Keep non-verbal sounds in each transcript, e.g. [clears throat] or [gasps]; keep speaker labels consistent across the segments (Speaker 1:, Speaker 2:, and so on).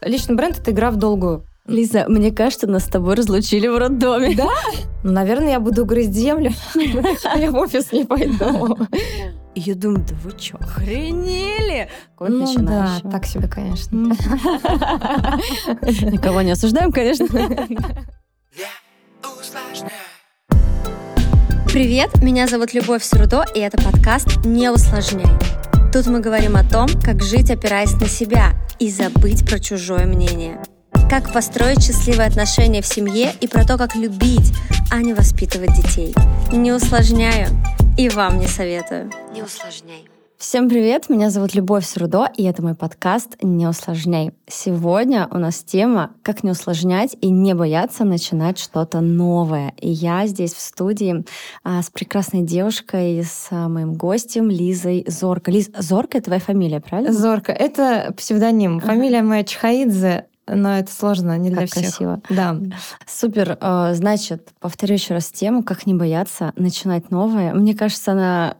Speaker 1: Личный бренд — это игра в долгую.
Speaker 2: Лиза, мне кажется, нас с тобой разлучили в роддоме.
Speaker 1: Да? Ну, наверное, я буду грызть землю. [laughs] Я в офис не пойду.
Speaker 2: И я думаю, да вы что, охренели?
Speaker 1: Вот ну да, так себе, конечно.
Speaker 2: Никого не осуждаем, конечно.
Speaker 3: Привет, меня зовут Любовь Срудо, и это подкаст «Не усложняй». Тут мы говорим о том, как жить, опираясь на себя, и забыть про чужое мнение – как построить счастливые отношения в семье и про то, как любить, а не воспитывать детей. Не усложняю и вам не советую. Не усложняй.
Speaker 2: Всем привет, меня зовут Любовь Срудо, и это мой подкаст «Не усложняй». Сегодня у нас тема «Как не усложнять и не бояться начинать что-то новое». И я здесь в студии а, с прекрасной девушкой, с а, моим гостем Лизой Зорко. Лиз, Зорко — это твоя фамилия, правильно?
Speaker 1: Зорко — это псевдоним. Фамилия моя Чхаидзе, но это сложно, не для
Speaker 2: как
Speaker 1: всех.
Speaker 2: красиво.
Speaker 1: Да.
Speaker 2: Супер. А, значит, повторю еще раз тему, как не бояться начинать новое. Мне кажется, она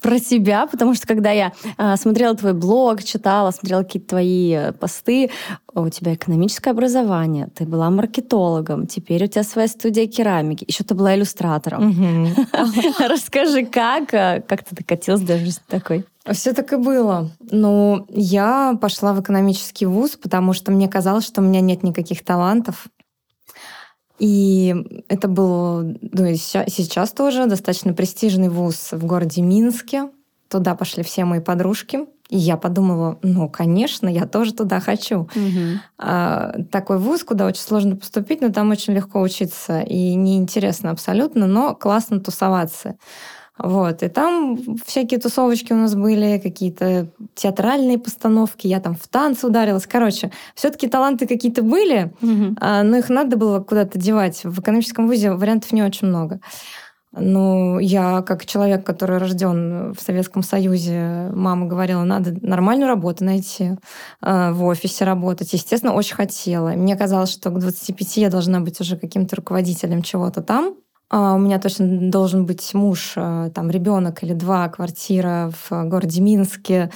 Speaker 2: про себя, потому что когда я а, смотрела твой блог, читала, смотрела какие-то твои э, посты, у тебя экономическое образование, ты была маркетологом, теперь у тебя своя студия керамики, еще ты была иллюстратором. [laughs] Расскажи, как, э, как ты докатилась даже такой?
Speaker 1: Все так и было. Ну, я пошла в экономический вуз, потому что мне казалось, что у меня нет никаких талантов. И это был, ну и сейчас тоже достаточно престижный вуз в городе Минске. Туда пошли все мои подружки. И я подумала, ну, конечно, я тоже туда хочу. Угу. А, такой вуз, куда очень сложно поступить, но там очень легко учиться. И неинтересно абсолютно, но классно тусоваться. Вот. И там всякие тусовочки у нас были, какие-то театральные постановки, я там в танцы ударилась. Короче, все-таки таланты какие-то были, угу. но их надо было куда-то девать. В экономическом вузе вариантов не очень много. Ну, я как человек, который рожден в Советском Союзе, мама говорила, надо нормальную работу найти, а, в офисе работать. Естественно, очень хотела. Мне казалось, что к 25 я должна быть уже каким-то руководителем чего-то там. А, у меня точно должен быть муж, а, там ребенок или два, квартира в городе Минске.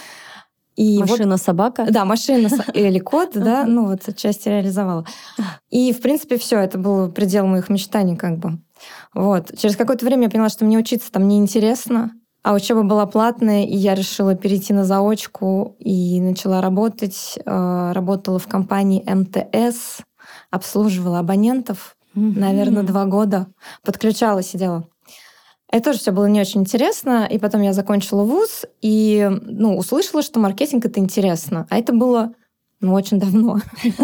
Speaker 2: И машина вот, собака?
Speaker 1: Да, машина или кот, да, ну вот отчасти реализовала. И, в принципе, все, это был предел моих мечтаний как бы. Вот. Через какое-то время я поняла, что мне учиться там неинтересно, а учеба была платная, и я решила перейти на заочку и начала работать. А, работала в компании МТС, обслуживала абонентов mm-hmm. наверное, два года. Подключала, сидела. Это тоже все было не очень интересно. И потом я закончила вуз и ну, услышала, что маркетинг это интересно. А это было ну, очень давно. [laughs]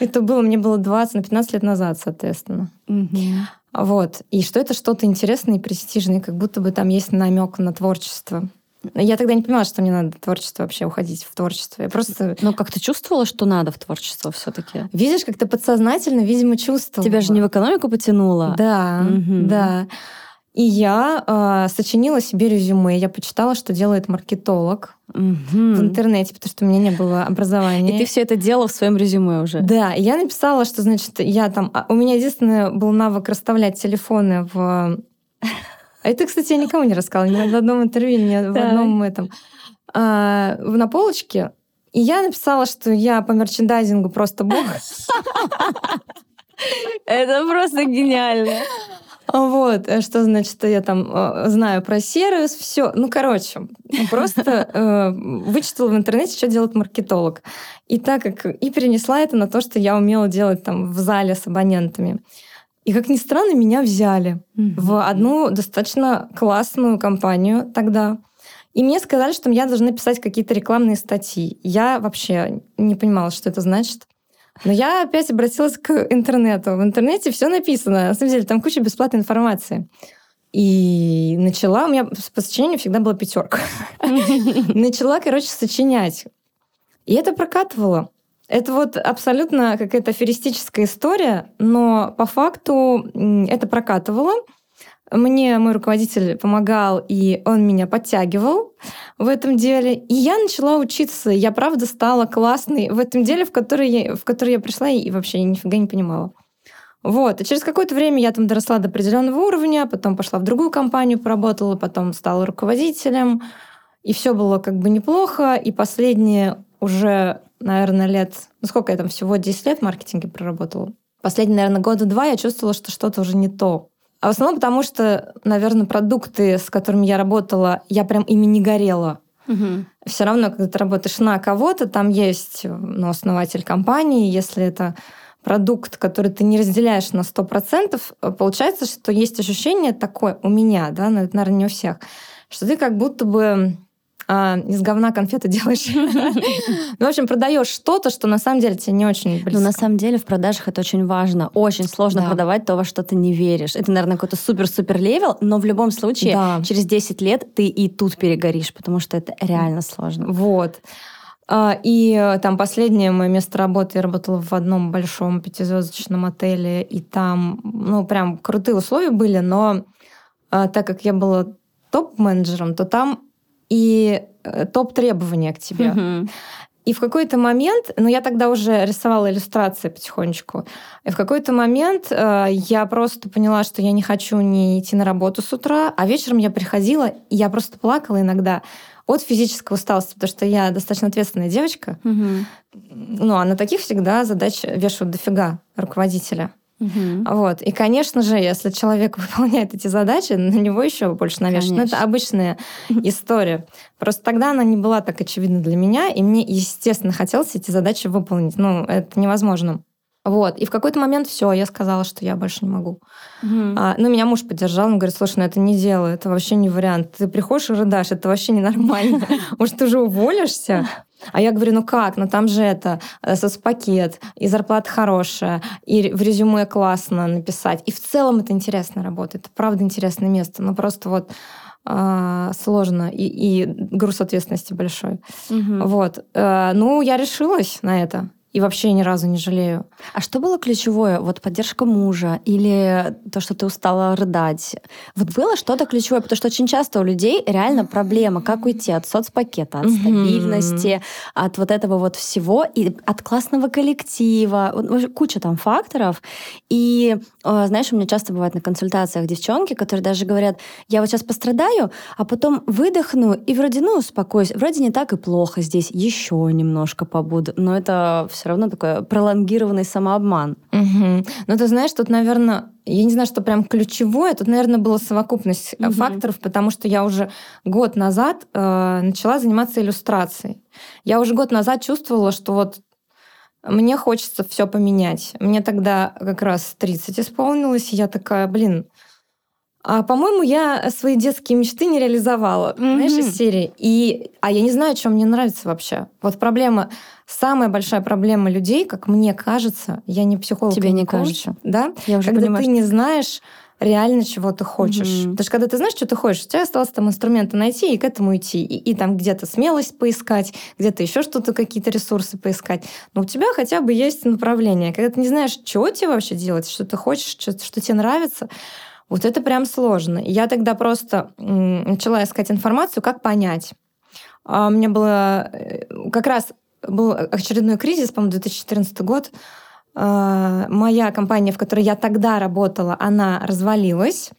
Speaker 1: Это было, мне было 20 на 15 лет назад, соответственно. Вот. И что это что-то интересное и престижное, как будто бы там есть намек на творчество. Я тогда не понимала, что мне надо в творчество вообще уходить, в творчество. Я просто...
Speaker 2: Но как ты чувствовала, что надо в творчество все таки
Speaker 1: Видишь, как-то подсознательно, видимо, чувствовала.
Speaker 2: Тебя же не в экономику потянуло.
Speaker 1: Да, угу. да. И я э, сочинила себе резюме. Я почитала, что делает маркетолог угу. в интернете, потому что у меня не было образования.
Speaker 2: И ты все это делала в своем резюме уже.
Speaker 1: Да, я написала, что, значит, я там... А, у меня единственное был навык расставлять телефоны в [laughs] это, кстати, я никому не рассказала, ни в одном интервью, ни в одном этом. А, на полочке. И я написала, что я по мерчендайзингу просто бог.
Speaker 2: Это просто гениально.
Speaker 1: Вот, э, что значит, я там э, знаю про сервис, все. Ну, короче, просто э, вычитала в интернете, что делает маркетолог. И так как и перенесла это на то, что я умела делать там в зале с абонентами. И, как ни странно, меня взяли mm-hmm. в одну достаточно классную компанию тогда. И мне сказали, что я должна писать какие-то рекламные статьи. Я вообще не понимала, что это значит. Но я опять обратилась к интернету. В интернете все написано. На самом деле, там куча бесплатной информации. И начала, у меня по сочинению всегда была пятерка. [laughs] Начала, короче, сочинять. И это прокатывало. Это вот абсолютно какая-то аферистическая история, но по факту это прокатывало. Мне мой руководитель помогал, и он меня подтягивал в этом деле. И я начала учиться. Я, правда, стала классной в этом деле, в которое я, в которое я пришла и вообще нифига не понимала. Вот. И через какое-то время я там доросла до определенного уровня, потом пошла в другую компанию, поработала, потом стала руководителем. И все было как бы неплохо. И последние уже наверное, лет... Ну, сколько я там всего 10 лет в маркетинге проработала. Последние, наверное, года два я чувствовала, что что-то уже не то. А в основном потому, что, наверное, продукты, с которыми я работала, я прям ими не горела. Угу. Все равно, когда ты работаешь на кого-то, там есть ну, основатель компании, если это продукт, который ты не разделяешь на 100%, получается, что есть ощущение такое у меня, да, но это, наверное, не у всех, что ты как будто бы а, из говна конфеты [laughs] делаешь. Ну, в общем, продаешь что-то, что на самом деле тебе не очень близко.
Speaker 2: Ну, на самом деле в продажах это очень важно. Очень сложно продавать то, во что ты не веришь. Это, наверное, какой-то супер-супер level, но в любом случае через 10 лет ты и тут перегоришь, потому что это реально сложно.
Speaker 1: Вот. А, и э, там последнее мое место работы, я работала в одном большом пятизвездочном отеле, и там, ну, прям крутые условия были, но а, так как я была топ-менеджером, то там и э, топ-требования к тебе. Mm-hmm. И в какой-то момент, ну я тогда уже рисовала иллюстрации потихонечку, и в какой-то момент э, я просто поняла, что я не хочу не идти на работу с утра, а вечером я приходила, и я просто плакала иногда от физической усталости, потому что я достаточно ответственная девочка. Угу. Ну, а на таких всегда задач вешают дофига руководителя. Угу. Вот. И, конечно же, если человек [laughs] выполняет эти задачи, на него еще больше навешивают. Но это обычная [laughs] история. Просто тогда она не была так очевидна для меня, и мне, естественно, хотелось эти задачи выполнить. Ну, это невозможно. Вот. И в какой-то момент все, я сказала, что я больше не могу. Угу. А, ну, меня муж поддержал, он говорит, слушай, ну это не дело, это вообще не вариант. Ты приходишь и рыдаешь, это вообще ненормально. [laughs] Может, ты уже уволишься? А я говорю, ну как, ну там же это, э, соцпакет, и зарплата хорошая, и в резюме классно написать. И в целом это интересная работа, это правда интересное место. Ну просто вот а, сложно и, и груз ответственности большой. Угу. Вот. А, ну, я решилась на это и вообще ни разу не жалею.
Speaker 2: А что было ключевое? Вот поддержка мужа или то, что ты устала рыдать? Вот было что-то ключевое? Потому что очень часто у людей реально проблема, как уйти от соцпакета, от стабильности, от вот этого вот всего, и от классного коллектива. Куча там факторов. И э, знаешь, у меня часто бывает на консультациях девчонки, которые даже говорят, я вот сейчас пострадаю, а потом выдохну, и вроде, ну, успокоюсь, вроде не так и плохо здесь, еще немножко побуду. Но это все равно такой пролонгированный самообман.
Speaker 1: Угу. Ну, ты знаешь, тут, наверное, я не знаю, что прям ключевое. Тут, наверное, была совокупность угу. факторов, потому что я уже год назад э, начала заниматься иллюстрацией. Я уже год назад чувствовала, что вот мне хочется все поменять. Мне тогда как раз 30 исполнилось, и я такая, блин, а, по-моему, я свои детские мечты не реализовала, mm-hmm. знаешь, из серии. И, а я не знаю, что мне нравится вообще. Вот проблема, самая большая проблема людей, как мне кажется, я не психолог.
Speaker 2: Тебе не кажется.
Speaker 1: Да?
Speaker 2: Я уже
Speaker 1: когда
Speaker 2: понимаю,
Speaker 1: ты не знаешь реально, чего ты хочешь. Mm-hmm. Потому что когда ты знаешь, что ты хочешь, у тебя осталось там инструменты найти и к этому идти. И, и там где-то смелость поискать, где-то еще что-то, какие-то ресурсы поискать. Но у тебя хотя бы есть направление. Когда ты не знаешь, чего тебе вообще делать, что ты хочешь, что, что тебе нравится, вот это прям сложно. я тогда просто начала искать информацию, как понять. А у меня было э, как раз был очередной кризис, по-моему, 2014 год. А, моя компания, в которой я тогда работала, она развалилась.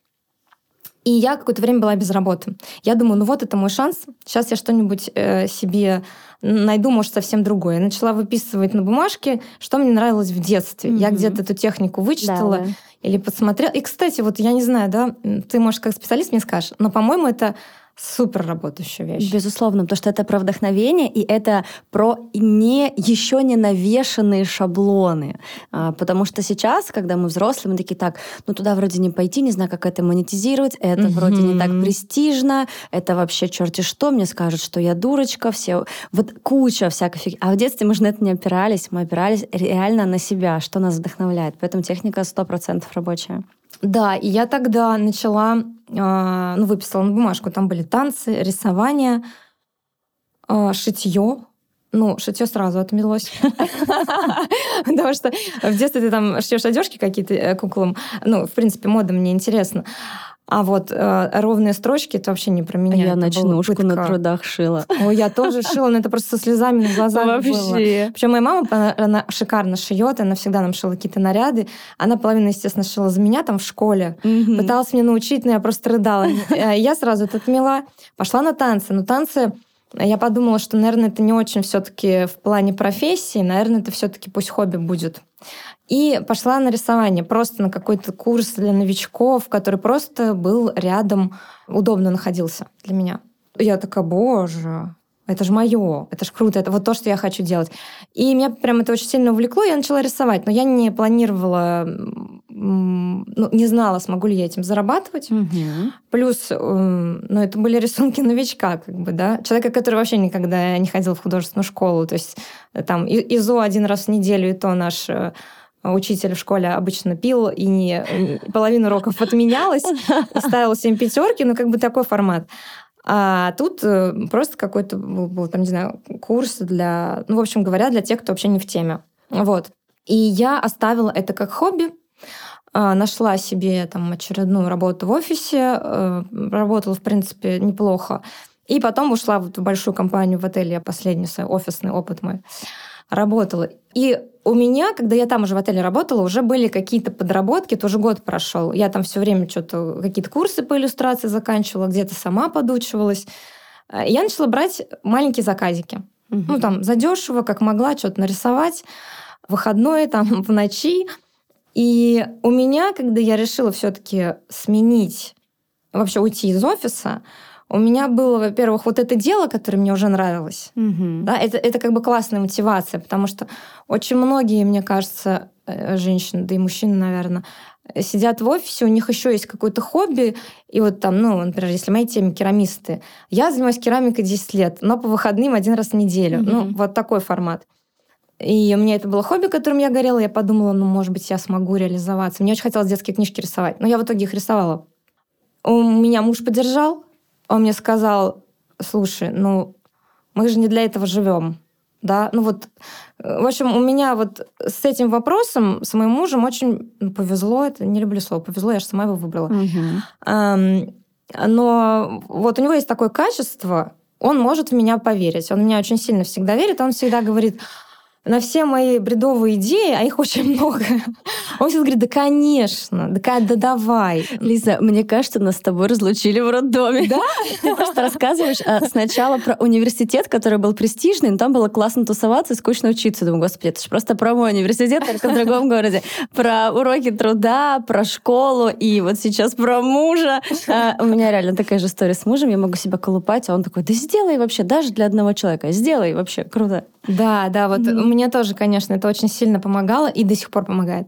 Speaker 1: И я какое-то время была без работы. Я думаю, ну вот это мой шанс. Сейчас я что-нибудь э, себе найду, может, совсем другое. Я начала выписывать на бумажке, что мне нравилось в детстве. Mm-hmm. Я где-то эту технику вычитала. Да, да или посмотрел. И, кстати, вот я не знаю, да, ты, может, как специалист мне скажешь, но, по-моему, это супер работающая вещь.
Speaker 2: Безусловно, потому что это про вдохновение, и это про не, еще не навешенные шаблоны. А, потому что сейчас, когда мы взрослые, мы такие, так, ну туда вроде не пойти, не знаю, как это монетизировать, это mm-hmm. вроде не так престижно, это вообще черти что, мне скажут, что я дурочка, все, вот куча всякой фиг. А в детстве мы же на это не опирались, мы опирались реально на себя, что нас вдохновляет. Поэтому техника 100% рабочая.
Speaker 1: Да, и я тогда начала, э, ну, выписала на бумажку, там были танцы, рисование, э, шитье. Ну, шитье сразу отмелось. [laughs] Потому что в детстве ты там шьешь одежки какие-то э, куклам. Ну, в принципе, мода мне интересна. А вот э, ровные строчки это вообще не про меня.
Speaker 2: Я ночнушку на трудах шила.
Speaker 1: Ой, я тоже шила, но это просто со слезами на глазах Вообще. Причем моя мама, она шикарно шьет, она всегда нам шила какие-то наряды. Она половину, естественно, шила за меня там в школе. Угу. Пыталась мне научить, но я просто рыдала. Э, я сразу это отмела. Пошла на танцы. Но танцы Я подумала, что, наверное, это не очень все-таки в плане профессии, наверное, это все-таки пусть хобби будет. И пошла на рисование, просто на какой-то курс для новичков, который просто был рядом, удобно находился для меня. Я такая, боже, это же мое, это же круто, это вот то, что я хочу делать. И меня прям это очень сильно увлекло, я начала рисовать, но я не планировала, ну, не знала, смогу ли я этим зарабатывать.
Speaker 2: Угу.
Speaker 1: Плюс, ну, это были рисунки новичка, как бы, да, человека, который вообще никогда не ходил в художественную школу, то есть э, там ИЗО один раз в неделю, и то наш э, учитель в школе обычно пил, и не, половина уроков отменялась, ставил всем пятерки, ну, как бы такой формат. А тут э, просто какой-то был, там, не знаю, курс для, ну, в общем говоря, для тех, кто вообще не в теме. Вот. И я оставила это как хобби, нашла себе там очередную работу в офисе, э, работала, в принципе, неплохо. И потом ушла вот в большую компанию в отеле, последний свой офисный опыт мой работала. И у меня, когда я там уже в отеле работала, уже были какие-то подработки, тоже год прошел. Я там все время что-то, какие-то курсы по иллюстрации заканчивала, где-то сама подучивалась. Э, я начала брать маленькие заказики. Угу. Ну, там, задешево, как могла, что-то нарисовать. Выходной, там, [laughs] в ночи. И у меня, когда я решила все-таки сменить, вообще уйти из офиса, у меня было, во-первых, вот это дело, которое мне уже нравилось.
Speaker 2: Угу.
Speaker 1: Да, это, это как бы классная мотивация, потому что очень многие, мне кажется, э, женщины, да и мужчины, наверное, сидят в офисе, у них еще есть какое-то хобби, и вот там, ну, например, если мои темы керамисты, я занимаюсь керамикой 10 лет, но по выходным один раз в неделю. Mm-hmm. Ну, вот такой формат. И у меня это было хобби, которым я горела. Я подумала, ну, может быть, я смогу реализоваться. Мне очень хотелось детские книжки рисовать. Но я в итоге их рисовала. У меня муж поддержал, он мне сказал, слушай, ну, мы же не для этого живем. Да, ну вот, э, в общем, у меня вот с этим вопросом, с моим мужем очень повезло, это не люблю слово повезло, я же сама его выбрала.
Speaker 2: Угу.
Speaker 1: Эм, но вот у него есть такое качество, он может в меня поверить. Он меня очень сильно всегда верит, он всегда говорит, на все мои бредовые идеи, а их очень [laughs] много. Он сейчас говорит, да, конечно, да, да давай.
Speaker 2: Лиза, мне кажется, нас с тобой разлучили в роддоме.
Speaker 1: Да? [laughs]
Speaker 2: Ты просто рассказываешь а, сначала про университет, который был престижный, но там было классно тусоваться и скучно учиться. Думаю, господи, это же просто про мой университет, только в другом городе. Про уроки труда, про школу и вот сейчас про мужа. А, у меня реально такая же история с мужем. Я могу себя колупать, а он такой, да сделай вообще, даже для одного человека, сделай вообще, круто.
Speaker 1: Да, да, вот mm. мне тоже, конечно, это очень сильно помогало и до сих пор помогает.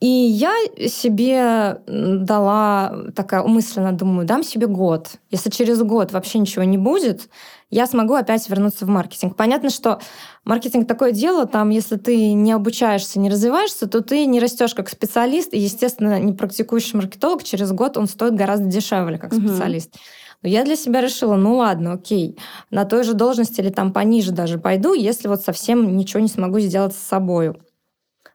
Speaker 1: И я себе дала, такая умысленно думаю, дам себе год. Если через год вообще ничего не будет, я смогу опять вернуться в маркетинг. Понятно, что маркетинг такое дело, там, если ты не обучаешься, не развиваешься, то ты не растешь как специалист, и, естественно, не практикующий маркетолог через год он стоит гораздо дешевле как специалист. Угу. Но я для себя решила, ну ладно, окей, на той же должности или там пониже даже пойду, если вот совсем ничего не смогу сделать с собой.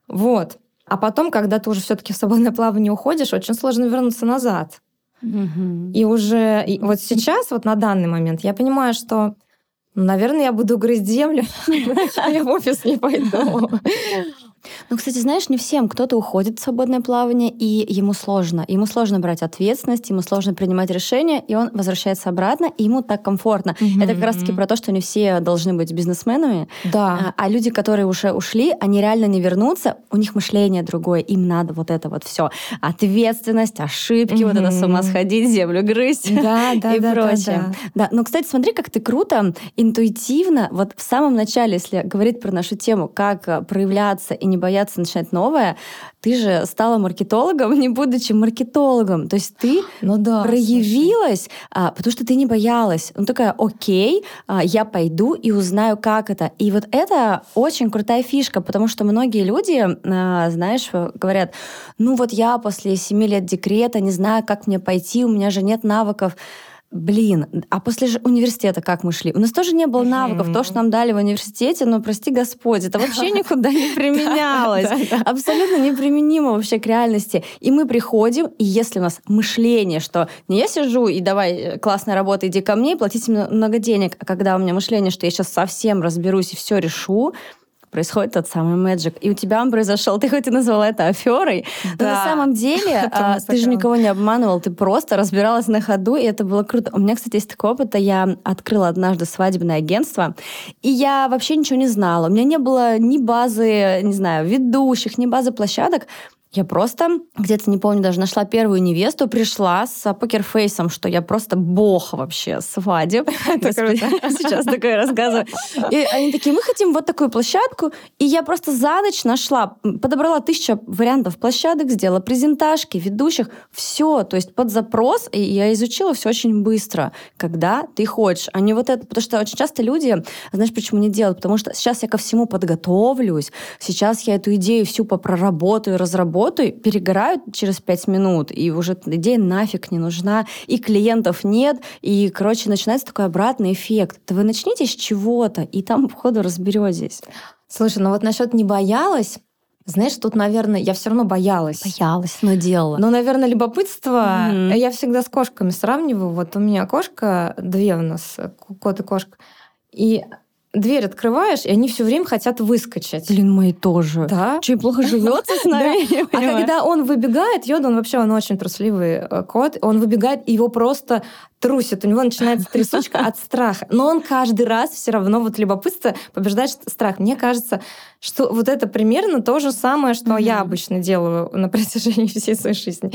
Speaker 1: Вот. А потом, когда ты уже все-таки в свободное плавание уходишь, очень сложно вернуться назад.
Speaker 2: Угу.
Speaker 1: И уже и вот сейчас, вот на данный момент, я понимаю, что, ну, наверное, я буду грызть землю, [laughs] а я в офис не пойду.
Speaker 2: Ну, кстати, знаешь, не всем. Кто-то уходит в свободное плавание, и ему сложно. Ему сложно брать ответственность, ему сложно принимать решения, и он возвращается обратно, и ему так комфортно. Mm-hmm. Это как раз-таки про то, что не все должны быть бизнесменами.
Speaker 1: Да.
Speaker 2: А, а люди, которые уже ушли, они реально не вернутся, у них мышление другое, им надо вот это вот все. Ответственность, ошибки, mm-hmm. вот это с ума сходить, землю грызть
Speaker 1: да, да, [laughs]
Speaker 2: и
Speaker 1: да,
Speaker 2: прочее.
Speaker 1: Да, да.
Speaker 2: да, но, кстати, смотри, как ты круто, интуитивно, вот в самом начале, если говорить про нашу тему, как э, проявляться и не бояться начинать новое, ты же стала маркетологом, [laughs] не будучи маркетологом. То есть ты [gasps]
Speaker 1: ну да,
Speaker 2: проявилась, а, потому что ты не боялась. Ну такая, окей, а, я пойду и узнаю, как это. И вот это очень крутая фишка, потому что многие люди, а, знаешь, говорят, ну вот я после семи лет декрета не знаю, как мне пойти, у меня же нет навыков. Блин, а после же университета как мы шли? У нас тоже не было навыков. То, что нам дали в университете, ну, прости Господь, это вообще [laughs] никуда не применялось. Абсолютно неприменимо вообще к реальности. И мы приходим, и если у нас мышление, что не я сижу и давай э, классная работа, иди ко мне, платите много денег, а когда у меня мышление, что я сейчас совсем разберусь и все решу, происходит тот самый мэджик. И у тебя он произошел, ты хоть и назвала это аферой, да. но на самом деле [laughs] а, ты же никого не обманывал, ты просто разбиралась на ходу, и это было круто. У меня, кстати, есть такой опыт, а я открыла однажды свадебное агентство, и я вообще ничего не знала. У меня не было ни базы, не знаю, ведущих, ни базы площадок. Я просто где-то, не помню, даже нашла первую невесту, пришла с покерфейсом, что я просто бог вообще свадеб. [laughs] [laughs] Сейчас такое рассказываю. И они такие, мы хотим вот такую площадку. И я просто за ночь нашла, подобрала тысячу вариантов площадок, сделала презентажки, ведущих, все. То есть под запрос, и я изучила все очень быстро, когда ты хочешь, а не вот это. Потому что очень часто люди, знаешь, почему не делают? Потому что сейчас я ко всему подготовлюсь, сейчас я эту идею всю попроработаю, разработаю, работу, перегорают через пять минут, и уже идея нафиг не нужна, и клиентов нет, и, короче, начинается такой обратный эффект. То вы начните с чего-то, и там, походу, разберетесь.
Speaker 1: Слушай, ну вот насчет не боялась, знаешь, тут, наверное, я все равно боялась.
Speaker 2: Боялась, но делала.
Speaker 1: Но, наверное, любопытство. Mm-hmm. Я всегда с кошками сравниваю. Вот у меня кошка, две у нас, кот и кошка. И дверь открываешь, и они все время хотят выскочить.
Speaker 2: Блин, мои тоже.
Speaker 1: Да.
Speaker 2: Че, плохо [laughs] живется с нами?
Speaker 1: А когда он выбегает, Йода, он вообще он очень трусливый э, кот, он выбегает, и его просто трусит, у него начинается трясучка от страха. Но он каждый раз все равно вот любопытство побеждает страх. Мне кажется, что вот это примерно то же самое, что я обычно делаю на протяжении всей своей жизни.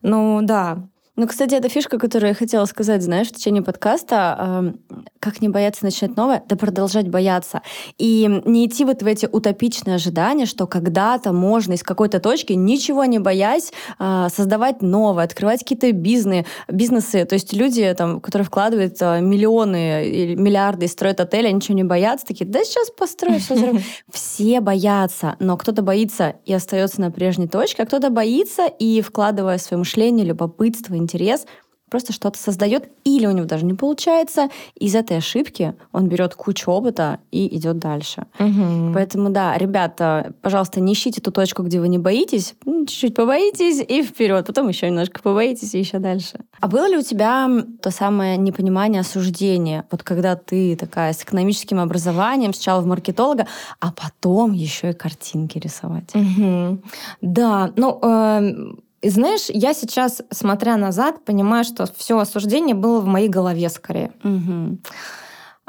Speaker 1: Ну да,
Speaker 2: ну, кстати, это фишка, которую я хотела сказать, знаешь, в течение подкаста. Э, как не бояться начинать новое? Да продолжать бояться. И не идти вот в эти утопичные ожидания, что когда-то можно из какой-то точки, ничего не боясь, э, создавать новое, открывать какие-то бизнесы, бизнесы. То есть люди, там, которые вкладывают э, миллионы или миллиарды и строят отели, они ничего не боятся, такие, да сейчас построю, все [laughs] Все боятся, но кто-то боится и остается на прежней точке, а кто-то боится и, вкладывая свое мышление, любопытство, интерес, просто что-то создает, или у него даже не получается. Из этой ошибки он берет кучу опыта и идет дальше. Угу. Поэтому да, ребята, пожалуйста, не ищите ту точку, где вы не боитесь, чуть-чуть побоитесь и вперед, потом еще немножко побоитесь и еще дальше. А было ли у тебя то самое непонимание, осуждение, вот когда ты такая с экономическим образованием, сначала в маркетолога, а потом еще и картинки рисовать?
Speaker 1: Угу. Да, ну э и знаешь, я сейчас, смотря назад, понимаю, что все осуждение было в моей голове скорее.
Speaker 2: Угу.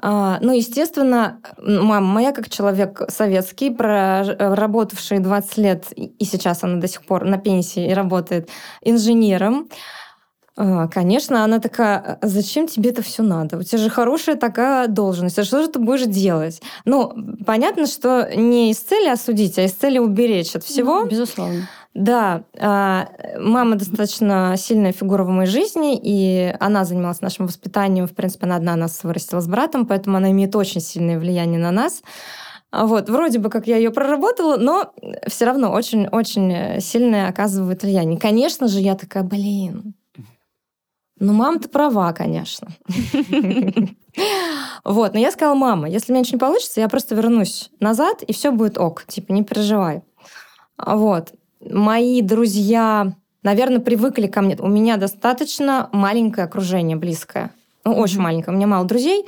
Speaker 1: Ну, естественно, мама моя, как человек советский, проработавший 20 лет, и сейчас она до сих пор на пенсии и работает инженером, а, Конечно, она такая, «А зачем тебе это все надо? У тебя же хорошая такая должность, а что же ты будешь делать? Ну, понятно, что не из цели осудить, а из цели уберечь от всего.
Speaker 2: Ну, безусловно.
Speaker 1: Да, а, мама достаточно сильная фигура в моей жизни, и она занималась нашим воспитанием. В принципе, она одна нас вырастила с братом, поэтому она имеет очень сильное влияние на нас. Вот, вроде бы как я ее проработала, но все равно очень-очень сильное оказывает влияние. Конечно же, я такая, блин, ну, мама, ты права, конечно. [laughs] Вот, но я сказала, мама, если у меня ничего не получится, я просто вернусь назад, и все будет ок, типа, не переживай. Вот мои друзья, наверное, привыкли ко мне. У меня достаточно маленькое окружение, близкое. Ну, очень маленькое. У меня мало друзей.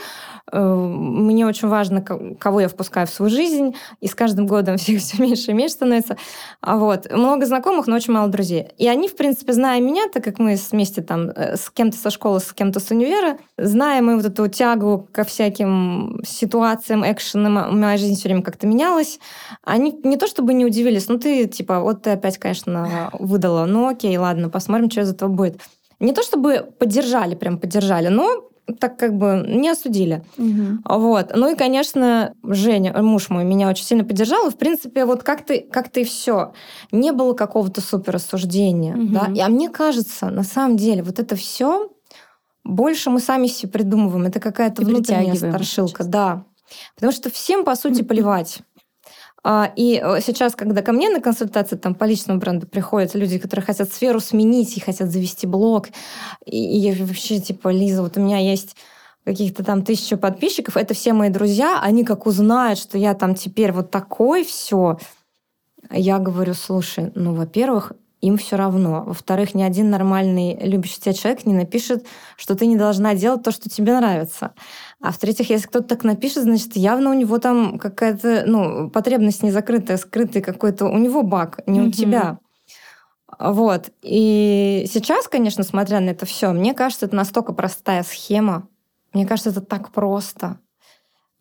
Speaker 1: Э, мне очень важно, кого я впускаю в свою жизнь, и с каждым годом [laughs] всех все меньше и меньше становится. А вот. Много знакомых, но очень мало друзей. И они, в принципе, зная меня, так как мы вместе там э, с кем-то со школы, с кем-то с универа, зная мы вот эту тягу ко всяким ситуациям, экшенам, моя жизнь все время как-то менялась, они не то чтобы не удивились, ну ты, типа, вот ты опять, конечно, выдала, ну окей, ладно, посмотрим, что из этого будет. Не то чтобы поддержали, прям поддержали, но так как бы не осудили.
Speaker 2: Угу.
Speaker 1: Вот. Ну и, конечно, Женя, муж мой, меня очень сильно поддержал. И, в принципе, вот как-то как и все. Не было какого-то супер осуждения. Угу. Да? И, а мне кажется, на самом деле, вот это все больше мы сами себе придумываем. Это какая-то внутренняя старшилка. Да. Потому что всем, по сути, [clears throat] плевать. А, и э, сейчас, когда ко мне на консультации там, по личному бренду приходят люди, которые хотят сферу сменить и хотят завести блог, и, я вообще типа, Лиза, вот у меня есть каких-то там тысячу подписчиков, это все мои друзья, они как узнают, что я там теперь вот такой, все. Я говорю, слушай, ну, во-первых, им все равно. Во-вторых, ни один нормальный любящий тебя человек не напишет, что ты не должна делать то, что тебе нравится. А в-третьих, если кто-то так напишет, значит, явно у него там какая-то, ну, потребность незакрытая, скрытый какой-то, у него баг, не у тебя. Вот. И сейчас, конечно, смотря на это все, мне кажется, это настолько простая схема. Мне кажется, это так просто.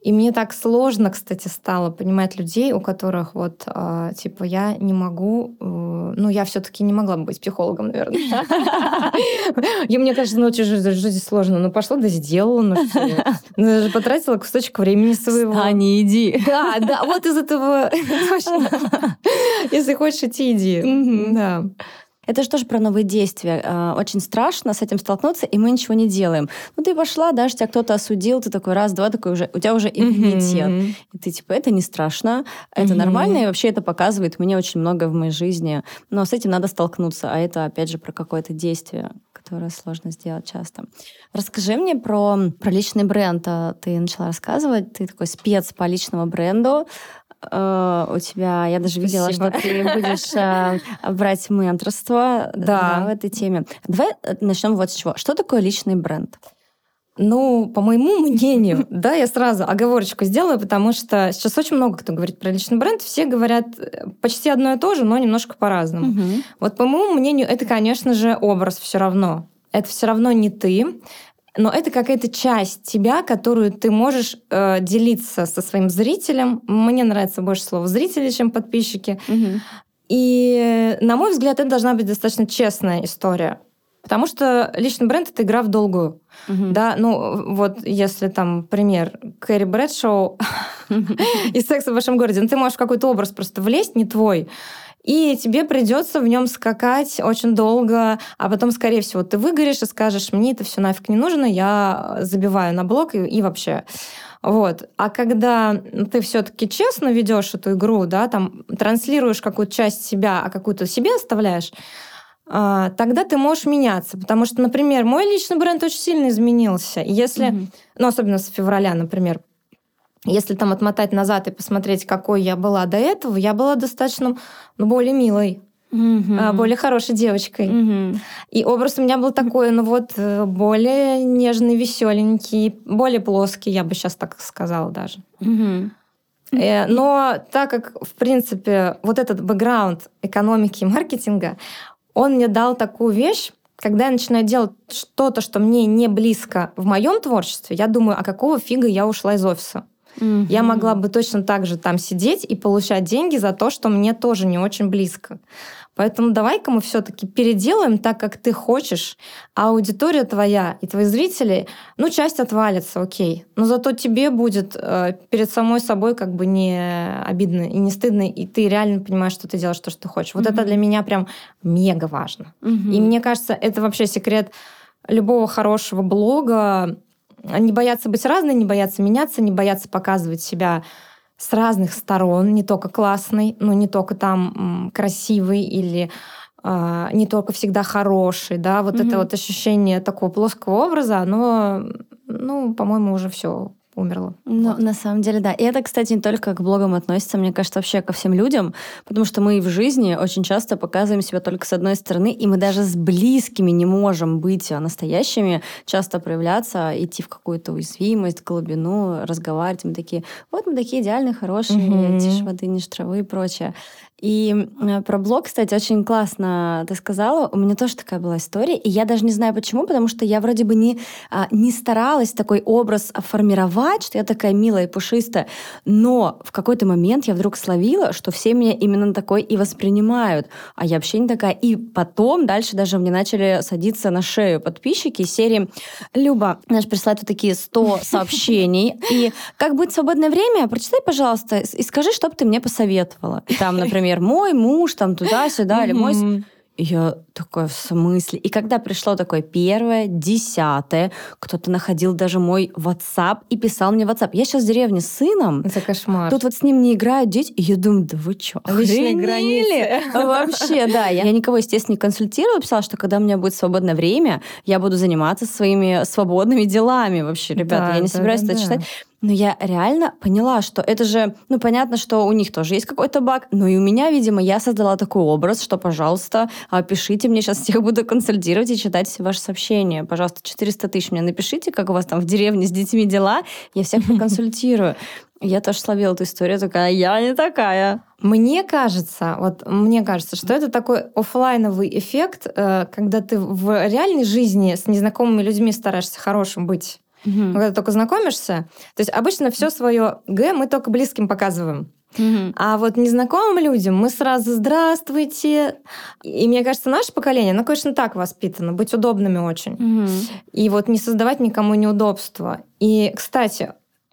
Speaker 1: И мне так сложно, кстати, стало понимать людей, у которых вот, э, типа, я не могу, э, ну, я все таки не могла бы быть психологом, наверное. [laughs] И мне кажется, ну, жизнь сложно. Ну, пошла, да сделала, ну, [laughs] ну потратила кусочек времени своего.
Speaker 2: А не иди.
Speaker 1: Да, да, вот из этого... [laughs] Если хочешь идти, иди. Да.
Speaker 2: Это же тоже про новые действия. А, очень страшно с этим столкнуться, и мы ничего не делаем. Ну, ты пошла, даже тебя кто-то осудил, ты такой раз, два, такой уже, у тебя уже иммунитет. Mm-hmm. И ты типа, это не страшно, это mm-hmm. нормально, и вообще это показывает мне очень многое в моей жизни. Но с этим надо столкнуться, а это, опять же, про какое-то действие которое сложно сделать часто. Расскажи мне про, про личный бренд. А, ты начала рассказывать, ты такой спец по личному бренду. Uh, у тебя, я даже видела, Спасибо. что ты будешь uh, брать менторство да. Да, в этой теме. Давай э, начнем вот с чего. Что такое личный бренд?
Speaker 1: Ну, по моему [laughs] мнению, да, я сразу оговорочку сделаю, потому что сейчас очень много кто говорит про личный бренд, все говорят э, почти одно и то же, но немножко по-разному. Угу. Вот по моему мнению, это, конечно же, образ все равно. Это все равно не ты, но это какая-то часть тебя, которую ты можешь э, делиться со своим зрителем. Мне нравится больше слово зрители, чем подписчики. Угу. И, на мой взгляд, это должна быть достаточно честная история. Потому что личный бренд — это игра в долгую. Uh-huh. Да, ну вот если там пример Кэрри Брэдшоу [laughs] из «Секса в вашем городе», ну ты можешь в какой-то образ просто влезть, не твой, и тебе придется в нем скакать очень долго, а потом, скорее всего, ты выгоришь и скажешь, мне это все нафиг не нужно, я забиваю на блок и, и вообще. Вот. А когда ты все-таки честно ведешь эту игру, да, там транслируешь какую-то часть себя, а какую-то себе оставляешь, а, тогда ты можешь меняться. Потому что, например, мой личный бренд очень сильно изменился. Если, mm-hmm. ну, особенно с февраля, например, если там отмотать назад и посмотреть, какой я была до этого, я была достаточно ну, более милой. Mm-hmm. более хорошей девочкой. Mm-hmm. И образ у меня был такой, ну вот, э, более нежный, веселенький, более плоский, я бы сейчас так сказала даже. Mm-hmm. Но так как, в принципе, вот этот бэкграунд экономики и маркетинга, он мне дал такую вещь, когда я начинаю делать что-то, что мне не близко в моем творчестве, я думаю, а какого фига я ушла из офиса? Mm-hmm. Я могла бы точно так же там сидеть и получать деньги за то, что мне тоже не очень близко. Поэтому давай-ка мы все-таки переделаем так, как ты хочешь, а аудитория твоя и твои зрители, ну, часть отвалится, окей. Но зато тебе будет э, перед самой собой как бы не обидно и не стыдно, и ты реально понимаешь, что ты делаешь то, что ты хочешь. Вот mm-hmm. это для меня прям мега важно. Mm-hmm. И мне кажется, это вообще секрет любого хорошего блога, не бояться быть разной, не бояться меняться, не бояться показывать себя с разных сторон, не только классный, но не только там красивый или э, не только всегда хороший, да, вот mm-hmm. это вот ощущение такого плоского образа, оно, ну, по-моему, уже все умерла.
Speaker 2: Ну, вот. на самом деле, да. И это, кстати, не только к блогам относится, мне кажется, вообще ко всем людям, потому что мы в жизни очень часто показываем себя только с одной стороны, и мы даже с близкими не можем быть настоящими, часто проявляться, идти в какую-то уязвимость, глубину, разговаривать. Мы такие, вот мы такие идеальные, хорошие, mm-hmm. тише воды, ниже травы и прочее. И э, про блог, кстати, очень классно ты сказала. У меня тоже такая была история. И я даже не знаю почему, потому что я вроде бы не, а, не старалась такой образ формировать, что я такая милая и пушистая. Но в какой-то момент я вдруг словила, что все меня именно такой и воспринимают. А я вообще не такая. И потом дальше даже мне начали садиться на шею подписчики серии «Люба, знаешь, присылать вот такие 100 [laughs] сообщений. И как в свободное время? Прочитай, пожалуйста, и скажи, что бы ты мне посоветовала». И там, [laughs] например, например, мой муж там туда-сюда, или мой... я такое в смысле? И когда пришло такое первое, десятое, кто-то находил даже мой WhatsApp и писал мне WhatsApp. Я сейчас в деревне с сыном.
Speaker 1: Это кошмар.
Speaker 2: Тут вот с ним не играют дети. И я думаю, да вы что,
Speaker 1: Личные границы. [laughs]
Speaker 2: Вообще, да. Я, я никого, естественно, не консультировала. Писала, что когда у меня будет свободное время, я буду заниматься своими свободными делами вообще, ребята. Да, я не да, собираюсь да, это читать. Но я реально поняла, что это же, ну, понятно, что у них тоже есть какой-то баг, но и у меня, видимо, я создала такой образ, что, пожалуйста, а, пишите мне, сейчас всех буду консультировать и читать все ваши сообщения. Пожалуйста, 400 тысяч мне напишите, как у вас там в деревне с детьми дела, я всех [laughs] проконсультирую. Я тоже словила эту историю, такая, я не такая.
Speaker 1: Мне кажется, вот мне кажется, что это такой офлайновый эффект, э, когда ты в реальной жизни с незнакомыми людьми стараешься хорошим быть. Угу. Когда только знакомишься. То есть обычно все свое Г мы только близким показываем.
Speaker 2: Угу.
Speaker 1: А вот незнакомым людям мы сразу «здравствуйте». И мне кажется, наше поколение, оно, конечно, так воспитано, быть удобными очень.
Speaker 2: Угу.
Speaker 1: И вот не создавать никому неудобства. И, кстати,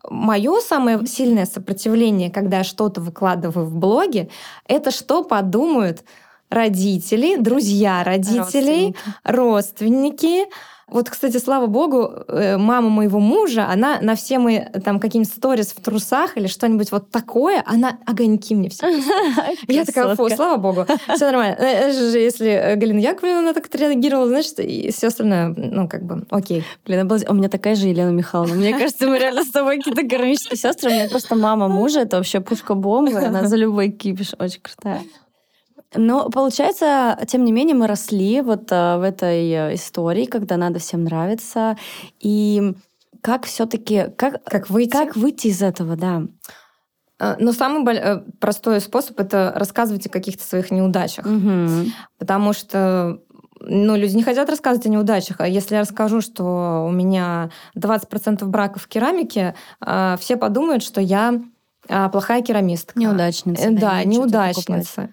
Speaker 1: мое самое сильное сопротивление, когда я что-то выкладываю в блоге, это что подумают родители, друзья родителей, родственники. родственники вот, кстати, слава богу, э, мама моего мужа, она на все мои там какие-нибудь сторис в трусах или что-нибудь вот такое, она огоньки мне все. [laughs] Я такая, фу, слава богу, [laughs] все нормально. Э, э, если Галина Яковлевна она так отреагировала, значит, и все остальное, ну, как бы, окей.
Speaker 2: Блин, у меня такая же Елена Михайловна. Мне кажется, мы реально с тобой какие-то гармонические сестры. У меня просто мама мужа, это вообще пушка-бомба, она за любой кипиш, очень крутая. Но получается, тем не менее, мы росли вот uh, в этой э, истории, когда надо всем нравиться. И как все-таки как
Speaker 1: как выйти
Speaker 2: как выйти из этого, да?
Speaker 1: Э, но самый простой способ это рассказывать о каких-то своих неудачах,
Speaker 2: угу.
Speaker 1: потому что ну, люди не хотят рассказывать о неудачах. А если я расскажу, что у меня 20% браков в керамике, все подумают, что я плохая керамистка.
Speaker 2: Неудачница.
Speaker 1: Да, да неудачница.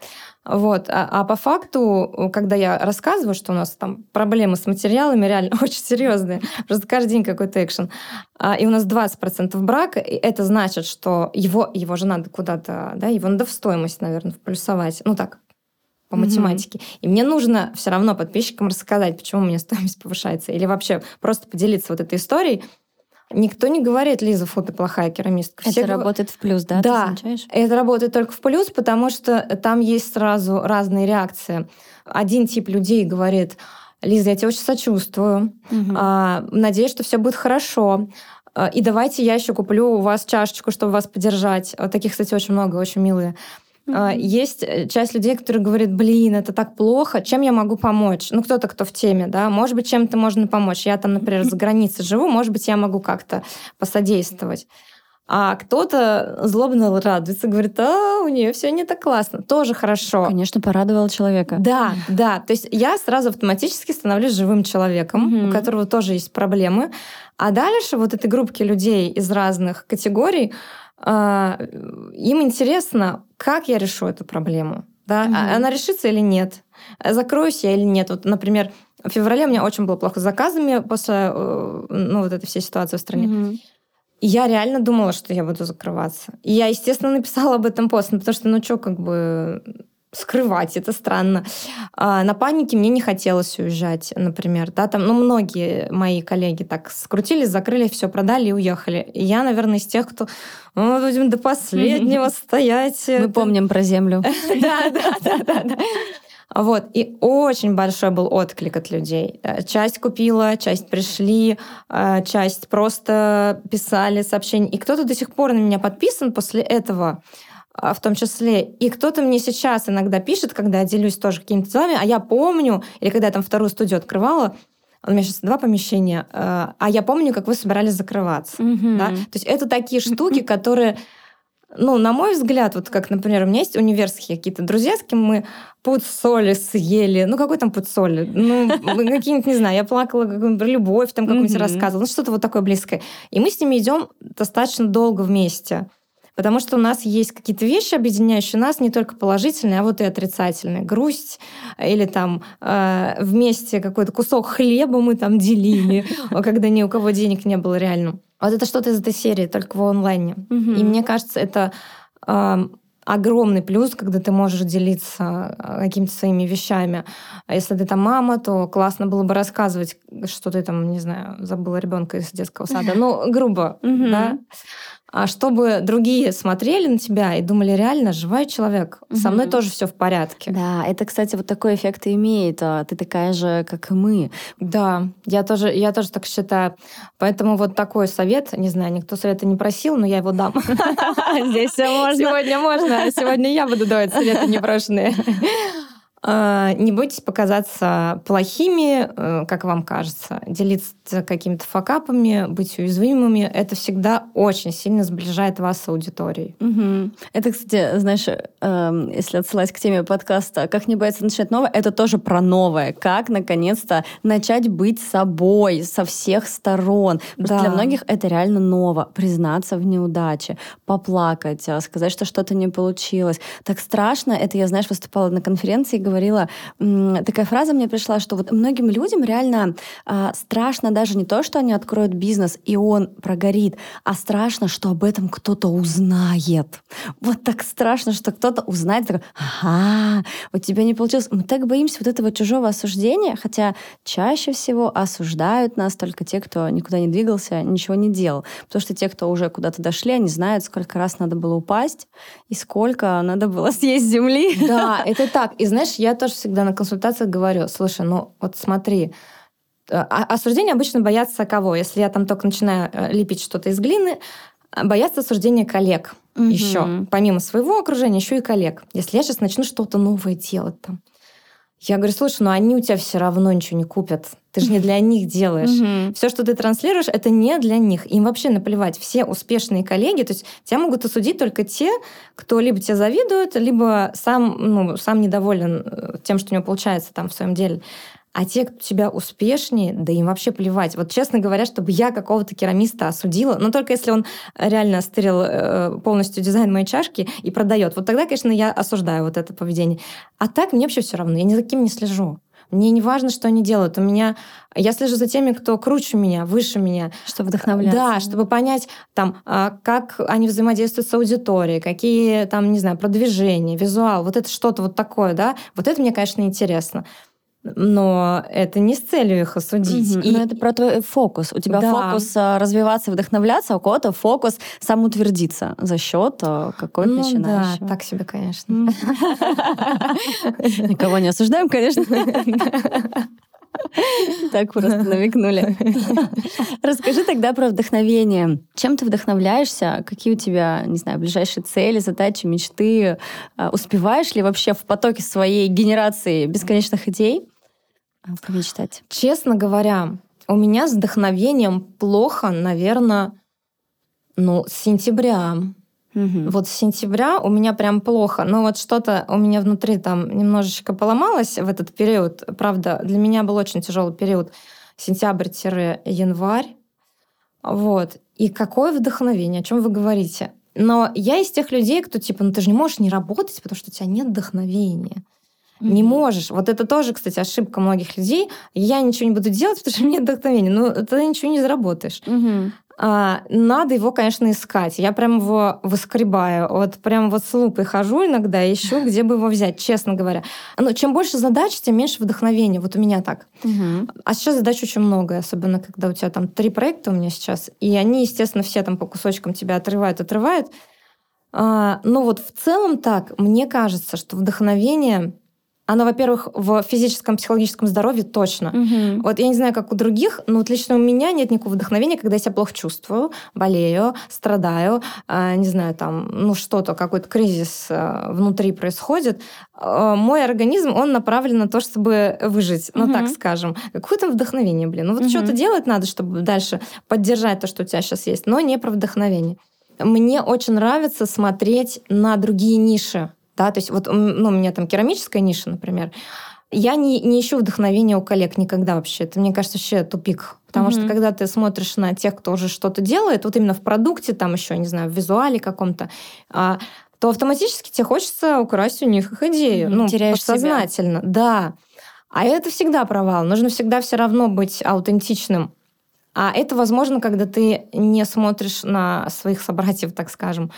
Speaker 1: Вот. А, а по факту, когда я рассказываю, что у нас там проблемы с материалами реально [laughs] очень серьезные, просто каждый день какой-то экшен, а, и у нас 20% брака, и это значит, что его, его же надо куда-то, да, его надо в стоимость, наверное, вплюсовать. Ну так, по математике. Mm-hmm. И мне нужно все равно подписчикам рассказать, почему у меня стоимость повышается. Или вообще просто поделиться вот этой историей, Никто не говорит, Лиза, фу, ты плохая керамистка.
Speaker 2: Все это гов... работает в плюс, да?
Speaker 1: Да, это работает только в плюс, потому что там есть сразу разные реакции. Один тип людей говорит, Лиза, я тебя очень сочувствую,
Speaker 2: угу.
Speaker 1: а, надеюсь, что все будет хорошо. А, и давайте я еще куплю у вас чашечку, чтобы вас поддержать. Вот таких, кстати, очень много, очень милые. Mm-hmm. Есть э, часть людей, которые говорят, блин, это так плохо, чем я могу помочь? Ну, кто-то, кто в теме, да, может быть, чем-то можно помочь. Я там, например, за границей живу, может быть, я могу как-то посодействовать. А кто-то злобно радуется, говорит, а, у нее все не так классно. Тоже хорошо.
Speaker 2: Конечно, порадовал человека.
Speaker 1: Да, да. То есть я сразу автоматически становлюсь живым человеком, mm-hmm. у которого тоже есть проблемы. А дальше вот этой группки людей из разных категорий, им интересно, как я решу эту проблему. Да? Mm-hmm. Она решится или нет? Закроюсь я или нет? Вот, например, в феврале у меня очень было плохо с заказами после э, ну, вот этой всей ситуации в стране.
Speaker 2: Mm-hmm.
Speaker 1: И я реально думала, что я буду закрываться. И я, естественно, написала об этом пост, ну, потому что, ну что, как бы скрывать, это странно. А, на панике мне не хотелось уезжать, например, да, там, ну, многие мои коллеги так скрутились, закрыли, все продали и уехали. И я, наверное, из тех, кто ну, будем до последнего стоять.
Speaker 2: Мы помним про землю. [laughs]
Speaker 1: Да, да, да, да, да. Вот. И очень большой был отклик от людей. Э, часть купила, часть пришли, э, часть просто писали сообщения. И кто-то до сих пор на меня подписан после этого. А, в том числе. И кто-то мне сейчас иногда пишет, когда я делюсь тоже какими-то делами, а я помню, или когда я там вторую студию открывала, у меня сейчас два помещения, э, а я помню, как вы собирались закрываться.
Speaker 2: Mm-hmm.
Speaker 1: Да? То есть это такие штуки, которые, ну, на мой взгляд, вот как, например, у меня есть универские какие-то друзья, с кем мы пуд соли съели. Ну, какой там пуд соли? Ну, какие-нибудь, не знаю, я плакала, про любовь там какую-нибудь рассказывала, ну, что-то вот такое близкое. И мы с ними идем достаточно долго вместе. Потому что у нас есть какие-то вещи, объединяющие нас, не только положительные, а вот и отрицательные. Грусть или там э, вместе какой-то кусок хлеба мы там делили, [laughs] когда ни у кого денег не было реально. Вот это что-то из этой серии, только в онлайне. И мне кажется, это э, огромный плюс, когда ты можешь делиться э, какими-то своими вещами. А если ты там мама, то классно было бы рассказывать, что ты там, не знаю, забыла ребенка из детского сада. [laughs] Ну, грубо, да. А чтобы другие смотрели на тебя и думали, реально живой человек. Угу. Со мной тоже все в порядке.
Speaker 2: Да, это, кстати, вот такой эффект и имеет. А, ты такая же, как и мы.
Speaker 1: Да, я тоже, я тоже так считаю. Поэтому вот такой совет, не знаю, никто совета не просил, но я его дам. [laughs]
Speaker 2: Здесь все можно.
Speaker 1: Сегодня можно, сегодня я буду давать советы непрошенные. [laughs] А, не бойтесь показаться плохими, э, как вам кажется. Делиться какими-то факапами, быть уязвимыми. Это всегда очень сильно сближает вас с аудиторией.
Speaker 2: Угу. Это, кстати, знаешь, эм, если отсылать к теме подкаста «Как не бояться начать новое», это тоже про новое. Как, наконец-то, начать быть собой со всех сторон. Просто да. для многих это реально ново. Признаться в неудаче, поплакать, а, сказать, что что-то не получилось. Так страшно. Это я, знаешь, выступала на конференции говорила, такая фраза мне пришла, что вот многим людям реально а, страшно даже не то, что они откроют бизнес, и он прогорит, а страшно, что об этом кто-то узнает. Вот так страшно, что кто-то узнает, такой, ага, у тебя не получилось. Мы так боимся вот этого чужого осуждения, хотя чаще всего осуждают нас только те, кто никуда не двигался, ничего не делал. Потому что те, кто уже куда-то дошли, они знают, сколько раз надо было упасть и сколько надо было [laughs] съесть земли.
Speaker 1: Да, это так. И знаешь, я тоже всегда на консультациях говорю, слушай, ну вот смотри, э, а, осуждение обычно боятся кого? Если я там только начинаю э, лепить что-то из глины, э, боятся осуждения коллег угу. еще. Помимо своего окружения, еще и коллег. Если я сейчас начну что-то новое делать там, я говорю, слушай, ну они у тебя все равно ничего не купят. Ты же не для них делаешь. Все, что ты транслируешь, это не для них. Им вообще наплевать. Все успешные коллеги, то есть тебя могут осудить только те, кто либо тебе завидует, либо сам, ну, сам недоволен э, тем, что у него получается там в своем деле. А те, кто тебя успешнее, да им вообще плевать. Вот честно говоря, чтобы я какого-то керамиста осудила, но только если он реально стырил э, полностью дизайн моей чашки и продает. Вот тогда, конечно, я осуждаю вот это поведение. А так мне вообще все равно. Я ни за кем не слежу. Мне не важно, что они делают. У меня я слежу за теми, кто круче меня, выше меня.
Speaker 2: Чтобы вдохновляться.
Speaker 1: Да, чтобы понять, там, а, как они взаимодействуют с аудиторией, какие там, не знаю, продвижения, визуал, вот это что-то вот такое, да. Вот это мне, конечно, интересно но это не с целью их осудить.
Speaker 2: Угу. И... Но это про твой фокус. У тебя да. фокус а, развиваться, вдохновляться, а у кого-то фокус самоутвердиться за счет а, какой-то ну, начинающего.
Speaker 1: Да, так себе, конечно.
Speaker 2: Никого не осуждаем, конечно. Так просто намекнули. Расскажи тогда про вдохновение. Чем ты вдохновляешься? Какие у тебя, не знаю, ближайшие цели, задачи, мечты? А, успеваешь ли вообще в потоке своей генерации бесконечных идей помечтать?
Speaker 1: Честно говоря, у меня с вдохновением плохо, наверное, ну, с сентября. Угу. Вот с сентября у меня прям плохо. Но вот что-то у меня внутри там немножечко поломалось в этот период. Правда, для меня был очень тяжелый период сентябрь-январь. Вот. И какое вдохновение, о чем вы говорите? Но я из тех людей, кто типа, ну ты же не можешь не работать, потому что у тебя нет вдохновения. Mm-hmm. Не можешь. Вот это тоже, кстати, ошибка многих людей. Я ничего не буду делать, [laughs] потому что нет вдохновения. Ну, ты ничего не заработаешь. Mm-hmm а, надо его, конечно, искать. Я прям его выскребаю. Вот прям вот с лупой хожу иногда, ищу, [laughs] где бы его взять, честно говоря. Но чем больше задач, тем меньше вдохновения. Вот у меня так. Угу. А сейчас задач очень много, особенно когда у тебя там три проекта у меня сейчас, и они, естественно, все там по кусочкам тебя отрывают, отрывают. А, но вот в целом так, мне кажется, что вдохновение оно, во-первых, в физическом, психологическом здоровье точно. Угу. Вот я не знаю, как у других, но вот лично у меня нет никакого вдохновения, когда я себя плохо чувствую, болею, страдаю, э, не знаю, там, ну что-то, какой-то кризис э, внутри происходит. Э, мой организм, он направлен на то, чтобы выжить, угу. ну так скажем. Какое то вдохновение, блин. Ну вот угу. что-то делать надо, чтобы дальше поддержать то, что у тебя сейчас есть, но не про вдохновение. Мне очень нравится смотреть на другие ниши да, то есть вот ну, у меня там керамическая ниша, например, я не, не ищу вдохновения у коллег никогда вообще. Это, мне кажется, вообще тупик. Потому mm-hmm. что когда ты смотришь на тех, кто уже что-то делает, вот именно в продукте, там еще, не знаю, в визуале каком-то, а, то автоматически тебе хочется украсть у них их идею. Mm-hmm. Ну, Теряешь подсознательно. Себя. Да. А это всегда провал. Нужно всегда все равно быть аутентичным А это возможно, когда ты не смотришь на своих собратьев, так скажем.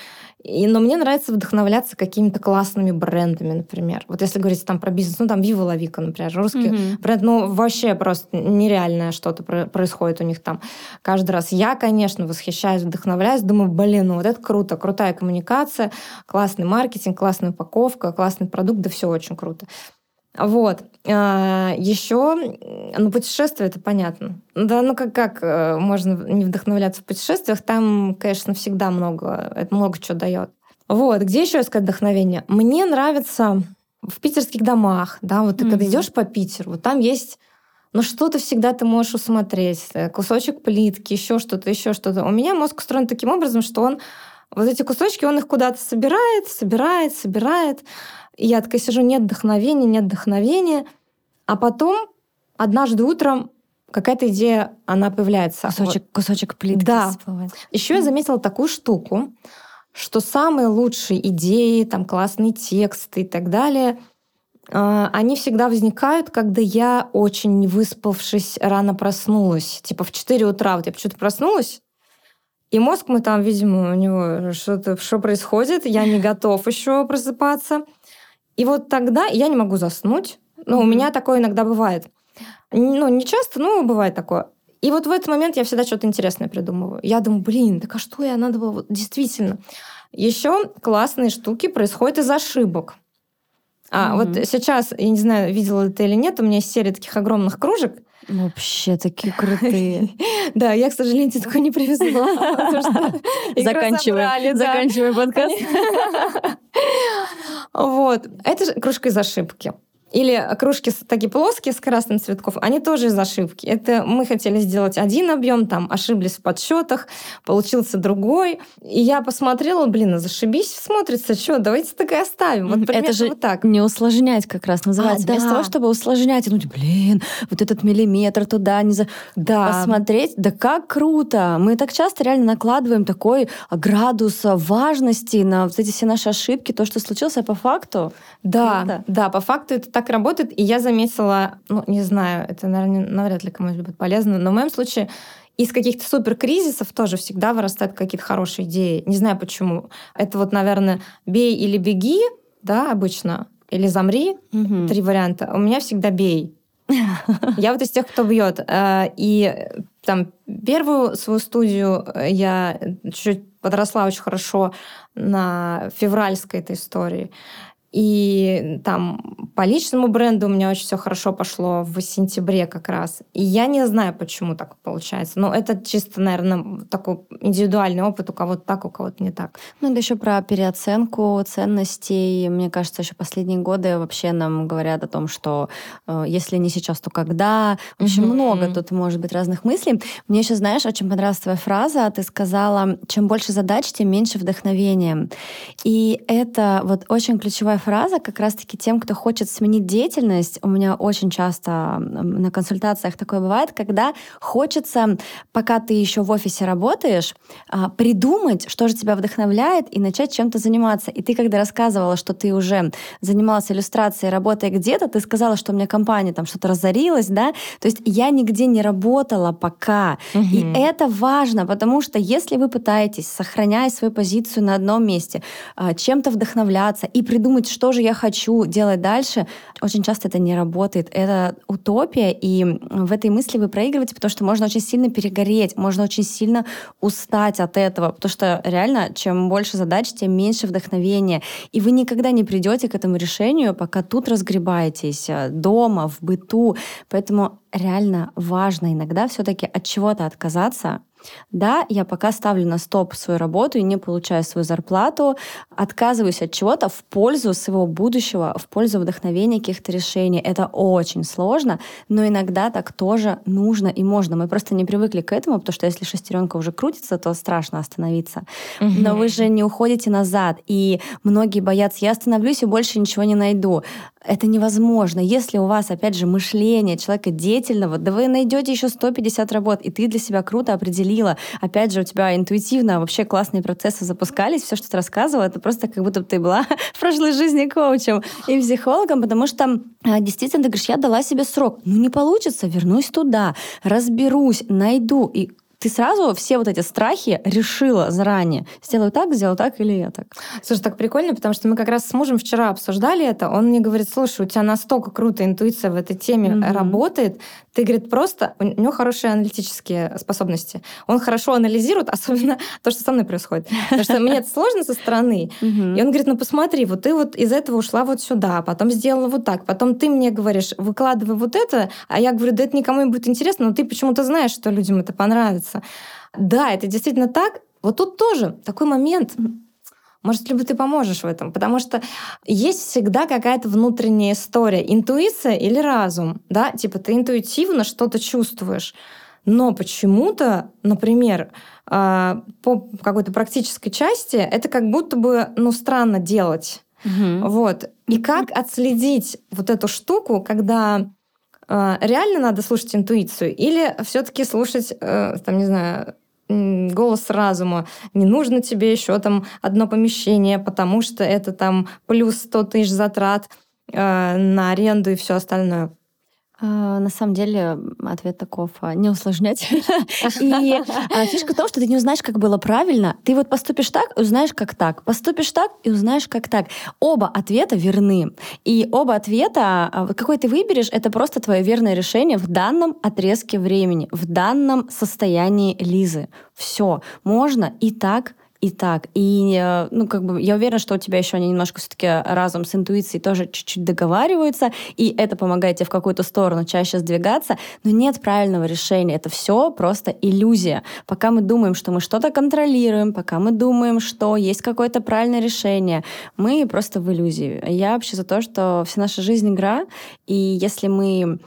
Speaker 1: И, но мне нравится вдохновляться какими-то классными брендами, например. Вот если говорить там про бизнес, ну там Viva La Vica, например, русский mm-hmm. бренд, ну вообще просто нереальное что-то происходит у них там каждый раз. Я, конечно, восхищаюсь, вдохновляюсь, думаю, блин, ну вот это круто, крутая коммуникация, классный маркетинг, классная упаковка, классный продукт, да все очень круто. Вот. А, еще, ну, путешествие, это понятно. Да, ну как, как э, можно не вдохновляться в путешествиях? Там, конечно, всегда много, это много чего дает. Вот. Где еще искать вдохновение? Мне нравится в питерских домах, да, вот ты mm-hmm. когда идешь по Питеру, вот там есть ну что-то всегда ты можешь усмотреть, э, кусочек плитки, еще что-то, еще что-то. У меня мозг устроен таким образом, что он вот эти кусочки, он их куда-то собирает, собирает, собирает. И я такая сижу, нет вдохновения, нет вдохновения. А потом однажды утром какая-то идея, она появляется.
Speaker 2: Кусочек, вот. кусочек плитки
Speaker 1: Да. Еще я заметила такую штуку, что самые лучшие идеи, там классные тексты и так далее, а, они всегда возникают, когда я очень не выспавшись рано проснулась. Типа в 4 утра вот я почему-то проснулась, и мозг мы там, видимо, у него что-то что происходит, я не готов еще просыпаться. И вот тогда я не могу заснуть. Ну, mm-hmm. у меня такое иногда бывает. Ну, не часто, но бывает такое. И вот в этот момент я всегда что-то интересное придумываю. Я думаю, блин, так а что я надо было... Действительно. Еще классные штуки происходят из ошибок. А mm-hmm. вот сейчас, я не знаю, видела ты или нет, у меня есть серия таких огромных кружек.
Speaker 2: Вообще такие крутые. [laughs]
Speaker 1: Да, я, к сожалению, тебе не привезла.
Speaker 2: Заканчиваем, [laughs] заканчиваем подкаст. [laughs]
Speaker 1: Вот. Это кружка из ошибки. Или кружки такие плоские с красным цветков, они тоже из ошибки. Это мы хотели сделать один объем, там ошиблись в подсчетах, получился другой. И я посмотрела, блин, а зашибись, смотрится, что, давайте так и оставим.
Speaker 2: Вот Это же вот так. не усложнять как раз называется. А, да. Вместо того, чтобы усложнять, ну, блин, вот этот миллиметр туда не за... Да. Посмотреть, да как круто. Мы так часто реально накладываем такой градус важности на вот эти все наши ошибки, то, что случилось, а по факту...
Speaker 1: Да, круто. да, по факту это так работает. И я заметила, ну, не знаю, это, наверное, навряд ли кому-нибудь будет полезно, но в моем случае из каких-то супер кризисов тоже всегда вырастают какие-то хорошие идеи. Не знаю почему. Это вот, наверное, бей или беги, да, обычно, или замри. Угу. Три варианта. У меня всегда бей. [laughs] Я вот из тех, кто бьет. Э, и там первую свою студию я чуть-чуть подросла очень хорошо на февральской этой истории. И там по личному бренду у меня очень все хорошо пошло в сентябре как раз. И я не знаю, почему так получается. Но это чисто, наверное, такой индивидуальный опыт. У кого-то так, у кого-то не так.
Speaker 2: Ну, да еще про переоценку ценностей. Мне кажется, еще последние годы вообще нам говорят о том, что э, если не сейчас, то когда. В общем, mm-hmm. много тут может быть разных мыслей. Мне еще, знаешь, очень понравилась твоя фраза. Ты сказала, чем больше задач, тем меньше вдохновения. И это вот очень ключевая фраза как раз-таки тем, кто хочет сменить деятельность. У меня очень часто на консультациях такое бывает, когда хочется, пока ты еще в офисе работаешь, а, придумать, что же тебя вдохновляет, и начать чем-то заниматься. И ты, когда рассказывала, что ты уже занималась иллюстрацией, работая где-то, ты сказала, что у меня компания там что-то разорилась, да? То есть я нигде не работала пока. Угу. И это важно, потому что если вы пытаетесь, сохраняя свою позицию на одном месте, а, чем-то вдохновляться и придумать, что же я хочу делать дальше, очень часто это не работает. Это утопия, и в этой мысли вы проигрываете, потому что можно очень сильно перегореть, можно очень сильно устать от этого, потому что реально, чем больше задач, тем меньше вдохновения. И вы никогда не придете к этому решению, пока тут разгребаетесь, э, дома, в быту. Поэтому реально важно иногда все-таки от чего-то отказаться, да, я пока ставлю на стоп свою работу и не получаю свою зарплату, отказываюсь от чего-то в пользу своего будущего, в пользу вдохновения каких-то решений. Это очень сложно, но иногда так тоже нужно и можно. Мы просто не привыкли к этому, потому что если шестеренка уже крутится, то страшно остановиться. Угу. Но вы же не уходите назад, и многие боятся, я остановлюсь и больше ничего не найду. Это невозможно. Если у вас, опять же, мышление человека деятельного, да вы найдете еще 150 работ, и ты для себя круто определила. Опять же, у тебя интуитивно вообще классные процессы запускались. Все, что ты рассказывала, это просто как будто ты была [laughs] в прошлой жизни коучем и психологом, потому что а, действительно ты говоришь, я дала себе срок. Ну не получится, вернусь туда, разберусь, найду. И ты сразу все вот эти страхи решила заранее. Сделаю так, сделаю так или я так.
Speaker 1: Слушай, так прикольно, потому что мы как раз с мужем вчера обсуждали это. Он мне говорит, слушай, у тебя настолько крутая интуиция в этой теме mm-hmm. работает. Ты, говорит, просто... У него хорошие аналитические способности. Он хорошо анализирует, [laughs] особенно то, что со мной происходит. Потому что мне это сложно со стороны. Mm-hmm. И он говорит, ну посмотри, вот ты вот из этого ушла вот сюда, потом сделала вот так, потом ты мне говоришь, выкладывай вот это, а я говорю, да это никому не будет интересно, но ты почему-то знаешь, что людям это понравится нравится. Да, это действительно так. Вот тут тоже такой момент. Может, либо ты поможешь в этом, потому что есть всегда какая-то внутренняя история, интуиция или разум, да, типа ты интуитивно что-то чувствуешь, но почему-то, например, а, по какой-то практической части это как будто бы, ну, странно делать. Угу. Вот. И как отследить вот эту штуку, когда реально надо слушать интуицию или все-таки слушать, э, там, не знаю, голос разума. Не нужно тебе еще там одно помещение, потому что это там плюс 100 тысяч затрат э, на аренду и все остальное.
Speaker 2: А, на самом деле ответ таков а, не усложнять. [laughs] И а, фишка в том, что ты не узнаешь, как было правильно. Ты вот поступишь так, узнаешь, как так. Поступишь так и узнаешь, как так. Оба ответа верны. И оба ответа, какой ты выберешь, это просто твое верное решение в данном отрезке времени, в данном состоянии Лизы. Все. Можно и так, и так. И, э, ну, как бы, я уверена, что у тебя еще они немножко все-таки разум с интуицией тоже чуть-чуть договариваются, и это помогает тебе в какую-то сторону чаще сдвигаться, но нет правильного решения. Это все просто иллюзия. Пока мы думаем, что мы что-то контролируем, пока мы думаем, что есть какое-то правильное решение, мы просто в иллюзии. Я вообще за то, что вся наша жизнь игра, и если мы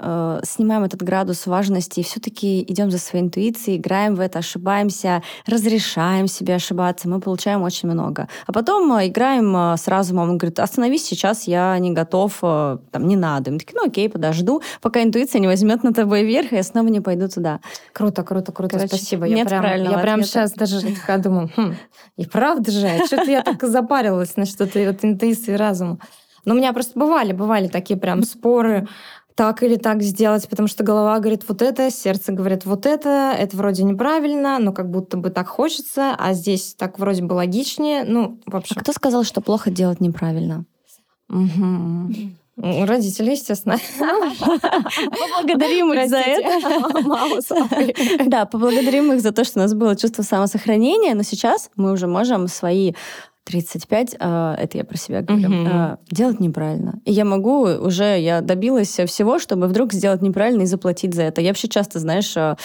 Speaker 2: э, снимаем этот градус важности и все-таки идем за своей интуицией, играем в это, ошибаемся, разрешаем себе ошибаться, мы получаем очень много. А потом э, играем э, с разумом, он говорит, остановись сейчас, я не готов, э, там, не надо. Мы такие, ну окей, подожду, пока интуиция не возьмет на тобой верх, и я снова не пойду туда.
Speaker 1: Круто, круто, круто, Короче, спасибо. Я прям, я прям сейчас даже [laughs] такая думаю, хм, и правда же, что-то я так запарилась на что-то вот интуиции и разума. Но у меня просто бывали, бывали такие прям споры так или так сделать, потому что голова говорит вот это, сердце говорит вот это, это вроде неправильно, но как будто бы так хочется, а здесь так вроде бы логичнее. Ну, вообще.
Speaker 2: А кто сказал, что плохо делать неправильно?
Speaker 1: Угу. Родители, естественно. [laughs]
Speaker 2: Поблагодарим их за это. Да, поблагодарим их за то, что у нас было чувство самосохранения, но сейчас мы уже можем свои 35, а, это я про себя говорю, угу. делать неправильно. И я могу уже, я добилась всего, чтобы вдруг сделать неправильно и заплатить за это. Я вообще часто, знаешь, а,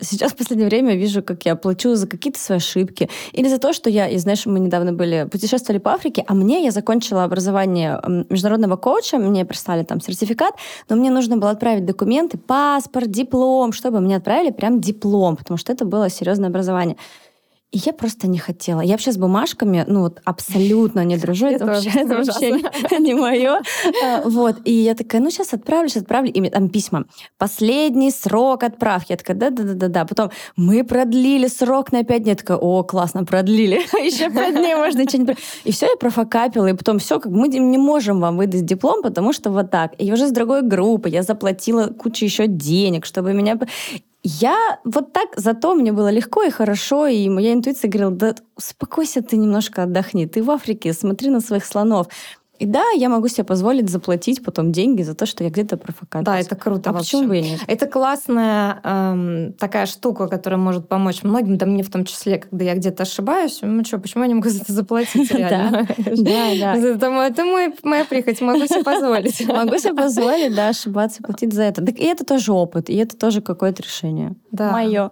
Speaker 2: сейчас в последнее время вижу, как я плачу за какие-то свои ошибки. Или за то, что я, и знаешь, мы недавно были, путешествовали по Африке, а мне, я закончила образование международного коуча, мне прислали там сертификат, но мне нужно было отправить документы, паспорт, диплом, чтобы мне отправили прям диплом, потому что это было серьезное образование. И я просто не хотела. Я вообще с бумажками, ну вот абсолютно не дружу. Это вообще, это вообще [laughs] не мое. А, вот. И я такая, ну сейчас отправлю, сейчас отправлю. И там письма. Последний срок отправки. Я такая, да-да-да-да. Потом мы продлили срок на пять дней. Я такая, о, классно, продлили. [laughs] Еще пять дней можно не И все, я профокапила. И потом все, как мы не можем вам выдать диплом, потому что вот так. И уже с другой группы я заплатила кучу еще денег, чтобы меня... Я вот так, зато мне было легко и хорошо, и моя интуиция говорила, да успокойся ты немножко, отдохни, ты в Африке, смотри на своих слонов. И да, я могу себе позволить заплатить потом деньги за то, что я где-то профокатываюсь.
Speaker 1: Да, это круто
Speaker 2: а
Speaker 1: вообще.
Speaker 2: почему бы и нет?
Speaker 1: Это классная эм, такая штука, которая может помочь многим, да мне в том числе, когда я где-то ошибаюсь, ну что, почему я не могу за это заплатить [laughs] реально?
Speaker 2: Да, да.
Speaker 1: Это моя прихоть, могу себе позволить. [laughs]
Speaker 2: Могу себе позволить, да, ошибаться, платить за это. И это тоже опыт, и это тоже какое-то решение.
Speaker 1: Да.
Speaker 2: Мое.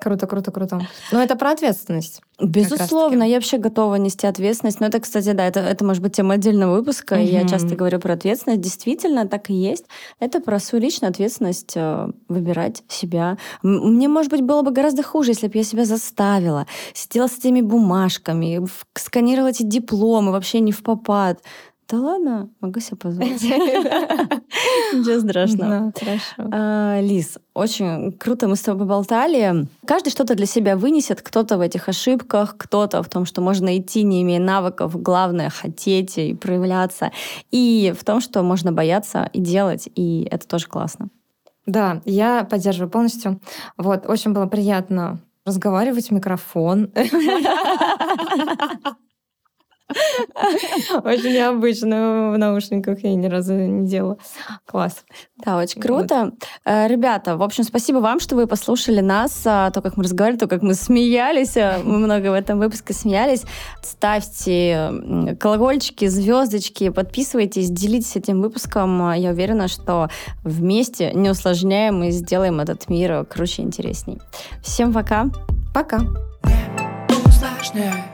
Speaker 1: Круто, круто, круто. Но это про ответственность.
Speaker 2: Безусловно, я вообще готова нести ответственность. Но это, кстати, да, это, это может быть тема отдельного выпуска. Угу. Я часто говорю про ответственность. Действительно, так и есть. Это про свою личную ответственность э, выбирать себя. Мне, может быть, было бы гораздо хуже, если бы я себя заставила, сидела с этими бумажками, сканировала эти дипломы вообще не в попад. Да ладно, могу себе позволить. [laughs] Ничего страшного.
Speaker 1: Хорошо.
Speaker 2: А, Лиз, очень круто мы с тобой поболтали. Каждый что-то для себя вынесет, кто-то в этих ошибках, кто-то в том, что можно идти, не имея навыков, главное — хотеть и проявляться, и в том, что можно бояться и делать, и это тоже классно.
Speaker 1: Да, я поддерживаю полностью. Вот, очень было приятно разговаривать в микрофон. [laughs] Очень необычно в наушниках я ни разу не делала. Класс.
Speaker 2: Да, очень круто. Э, Ребята, в общем, спасибо вам, что вы послушали нас, а, то, как мы разговаривали, то, как мы смеялись. а, Мы много в этом выпуске смеялись. Ставьте колокольчики, звездочки, подписывайтесь, делитесь этим выпуском. А, Я уверена, что вместе, не усложняем и сделаем этот мир круче и интересней. Всем пока.
Speaker 1: Пока.
Speaker 4: усложняй